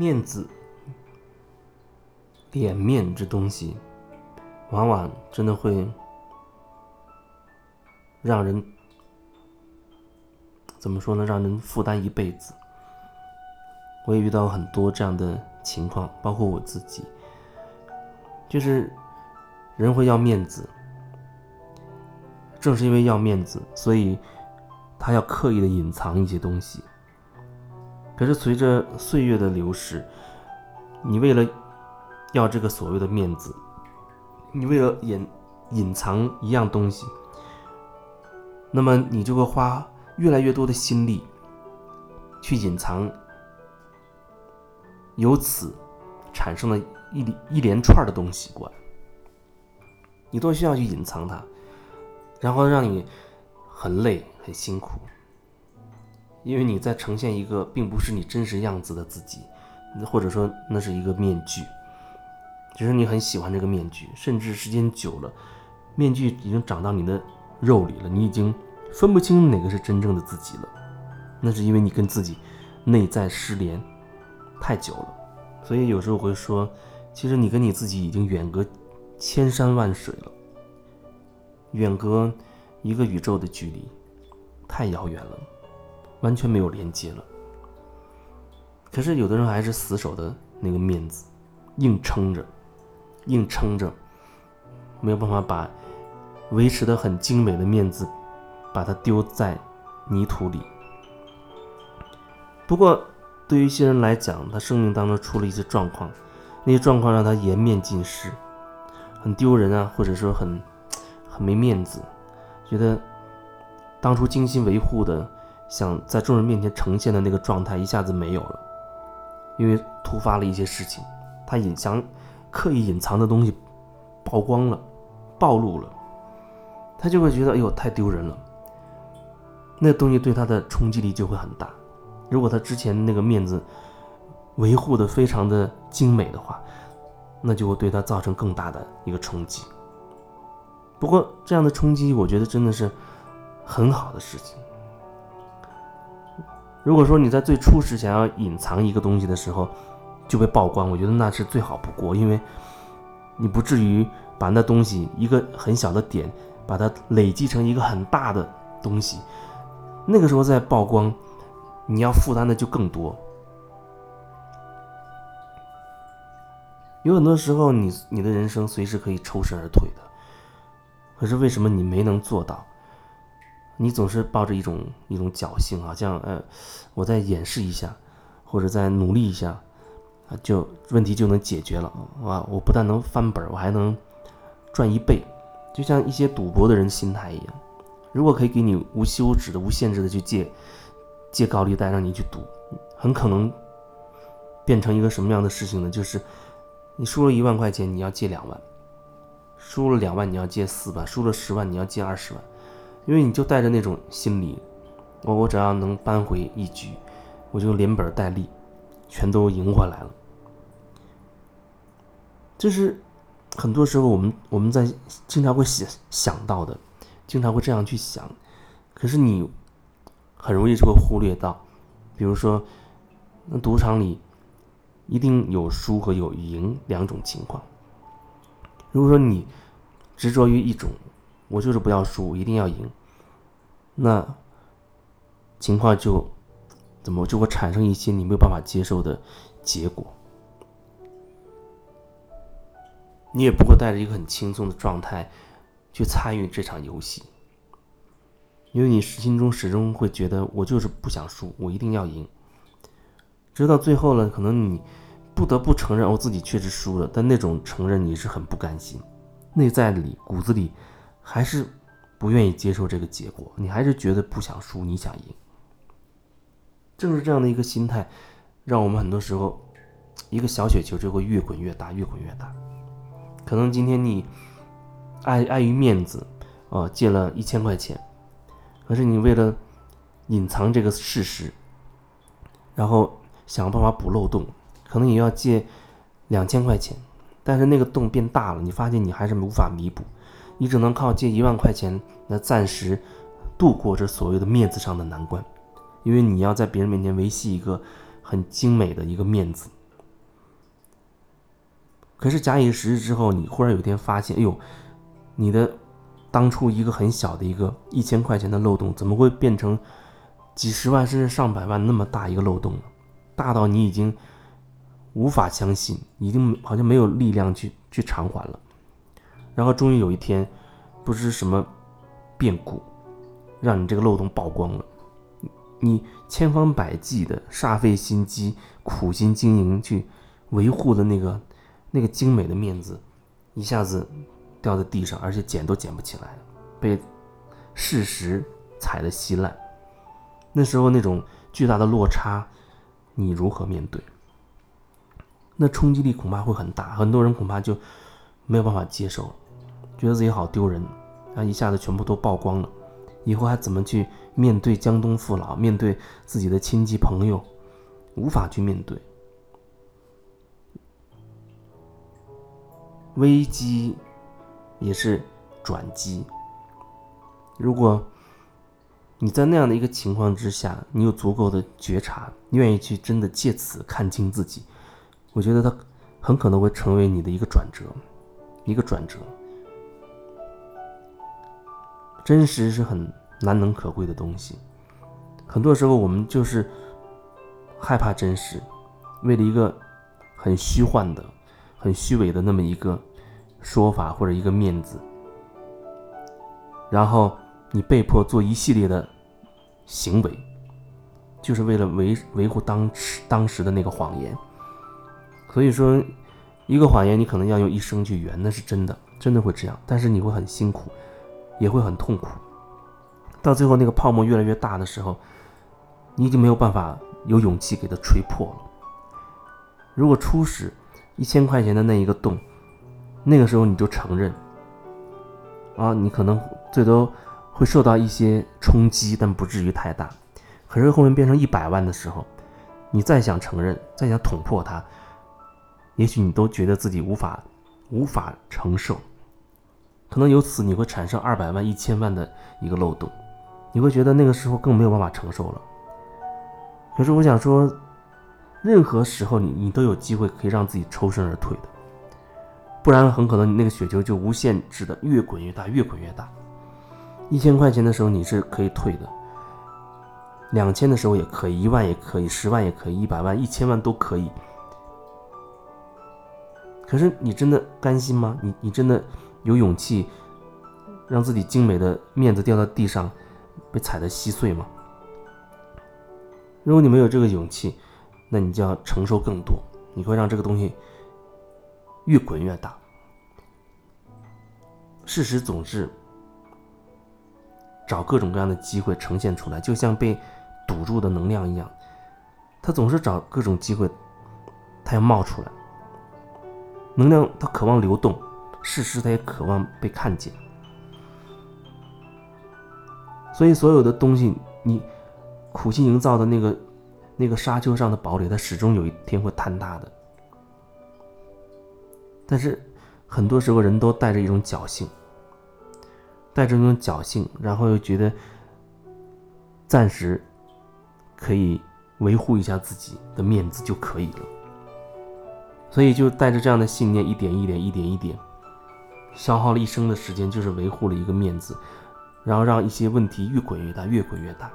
面子、脸面这东西，往往真的会让人怎么说呢？让人负担一辈子。我也遇到很多这样的情况，包括我自己，就是人会要面子，正是因为要面子，所以他要刻意的隐藏一些东西。可是随着岁月的流逝，你为了要这个所谓的面子，你为了隐隐藏一样东西，那么你就会花越来越多的心力去隐藏，由此产生了一一连串的东西过来，你都需要去隐藏它，然后让你很累很辛苦。因为你在呈现一个并不是你真实样子的自己，或者说那是一个面具，只是你很喜欢这个面具，甚至时间久了，面具已经长到你的肉里了，你已经分不清哪个是真正的自己了。那是因为你跟自己内在失联太久了，所以有时候会说，其实你跟你自己已经远隔千山万水了，远隔一个宇宙的距离，太遥远了。完全没有连接了。可是有的人还是死守的那个面子，硬撑着，硬撑着，没有办法把维持的很精美的面子，把它丢在泥土里。不过，对于一些人来讲，他生命当中出了一些状况，那些状况让他颜面尽失，很丢人啊，或者说很很没面子，觉得当初精心维护的。想在众人面前呈现的那个状态一下子没有了，因为突发了一些事情，他隐藏、刻意隐藏的东西曝光了、暴露了，他就会觉得哎呦太丢人了。那东西对他的冲击力就会很大。如果他之前那个面子维护的非常的精美的话，那就会对他造成更大的一个冲击。不过这样的冲击，我觉得真的是很好的事情。如果说你在最初时想要隐藏一个东西的时候就被曝光，我觉得那是最好不过，因为你不至于把那东西一个很小的点，把它累积成一个很大的东西，那个时候再曝光，你要负担的就更多。有很多时候，你你的人生随时可以抽身而退的，可是为什么你没能做到？你总是抱着一种一种侥幸，好像呃，我再演示一下，或者再努力一下，啊，就问题就能解决了啊！我不但能翻本，我还能赚一倍，就像一些赌博的人心态一样。如果可以给你无休止的、无限制的去借借高利贷，让你去赌，很可能变成一个什么样的事情呢？就是你输了一万块钱，你要借两万；输了两万，你要借四万；输了十万，你要借二十万。因为你就带着那种心理，我我只要能扳回一局，我就连本带利，全都赢回来了。这是很多时候我们我们在经常会想想到的，经常会这样去想。可是你很容易就会忽略到，比如说，那赌场里一定有输和有赢两种情况。如果说你执着于一种，我就是不要输，我一定要赢。那情况就怎么就会产生一些你没有办法接受的结果？你也不会带着一个很轻松的状态去参与这场游戏，因为你心中始终会觉得我就是不想输，我一定要赢。直到最后呢，可能你不得不承认我自己确实输了，但那种承认你是很不甘心，内在里骨子里。还是不愿意接受这个结果，你还是觉得不想输，你想赢。正是这样的一个心态，让我们很多时候，一个小雪球就会越滚越大，越滚越大。可能今天你碍碍于面子，哦，借了一千块钱，可是你为了隐藏这个事实，然后想办法补漏洞，可能也要借两千块钱，但是那个洞变大了，你发现你还是无法弥补。你只能靠借一万块钱来暂时度过这所谓的面子上的难关，因为你要在别人面前维系一个很精美的一个面子，可是假以时日之后，你忽然有一天发现，哎呦，你的当初一个很小的一个一千块钱的漏洞，怎么会变成几十万甚至上百万那么大一个漏洞呢？大到你已经无法相信，已经好像没有力量去去偿还了。然后终于有一天，不知什么变故，让你这个漏洞曝光了。你千方百计的煞费心机、苦心经营去维护的那个那个精美的面子，一下子掉在地上，而且捡都捡不起来，被事实踩得稀烂。那时候那种巨大的落差，你如何面对？那冲击力恐怕会很大，很多人恐怕就没有办法接受了，觉得自己好丢人，啊，一下子全部都曝光了。以后还怎么去面对江东父老，面对自己的亲戚朋友，无法去面对。危机也是转机。如果你在那样的一个情况之下，你有足够的觉察，愿意去真的借此看清自己，我觉得它很可能会成为你的一个转折，一个转折。真实是很难能可贵的东西，很多时候我们就是害怕真实，为了一个很虚幻的、很虚伪的那么一个说法或者一个面子，然后你被迫做一系列的行为，就是为了维维护当时当时的那个谎言。所以说，一个谎言你可能要用一生去圆，那是真的，真的会这样，但是你会很辛苦。也会很痛苦，到最后那个泡沫越来越大的时候，你已经没有办法有勇气给它吹破了。如果初始一千块钱的那一个洞，那个时候你就承认，啊，你可能最多会受到一些冲击，但不至于太大。可是后面变成一百万的时候，你再想承认，再想捅破它，也许你都觉得自己无法无法承受。可能由此你会产生二百万、一千万的一个漏洞，你会觉得那个时候更没有办法承受了。可是我想说，任何时候你你都有机会可以让自己抽身而退的，不然很可能你那个雪球就无限制的越滚越大，越滚越大。一千块钱的时候你是可以退的，两千的时候也可以，一万也可以，十万也可以，一百万、一千万都可以。可是你真的甘心吗？你你真的？有勇气让自己精美的面子掉到地上，被踩得稀碎吗？如果你没有这个勇气，那你就要承受更多，你会让这个东西越滚越大。事实总是找各种各样的机会呈现出来，就像被堵住的能量一样，它总是找各种机会，它要冒出来。能量它渴望流动。事实，他也渴望被看见，所以所有的东西，你苦心营造的那个那个沙丘上的堡垒，它始终有一天会坍塌的。但是，很多时候人都带着一种侥幸，带着那种侥幸，然后又觉得暂时可以维护一下自己的面子就可以了，所以就带着这样的信念，一点一点，一点一点。消耗了一生的时间，就是维护了一个面子，然后让一些问题越滚越大，越滚越大。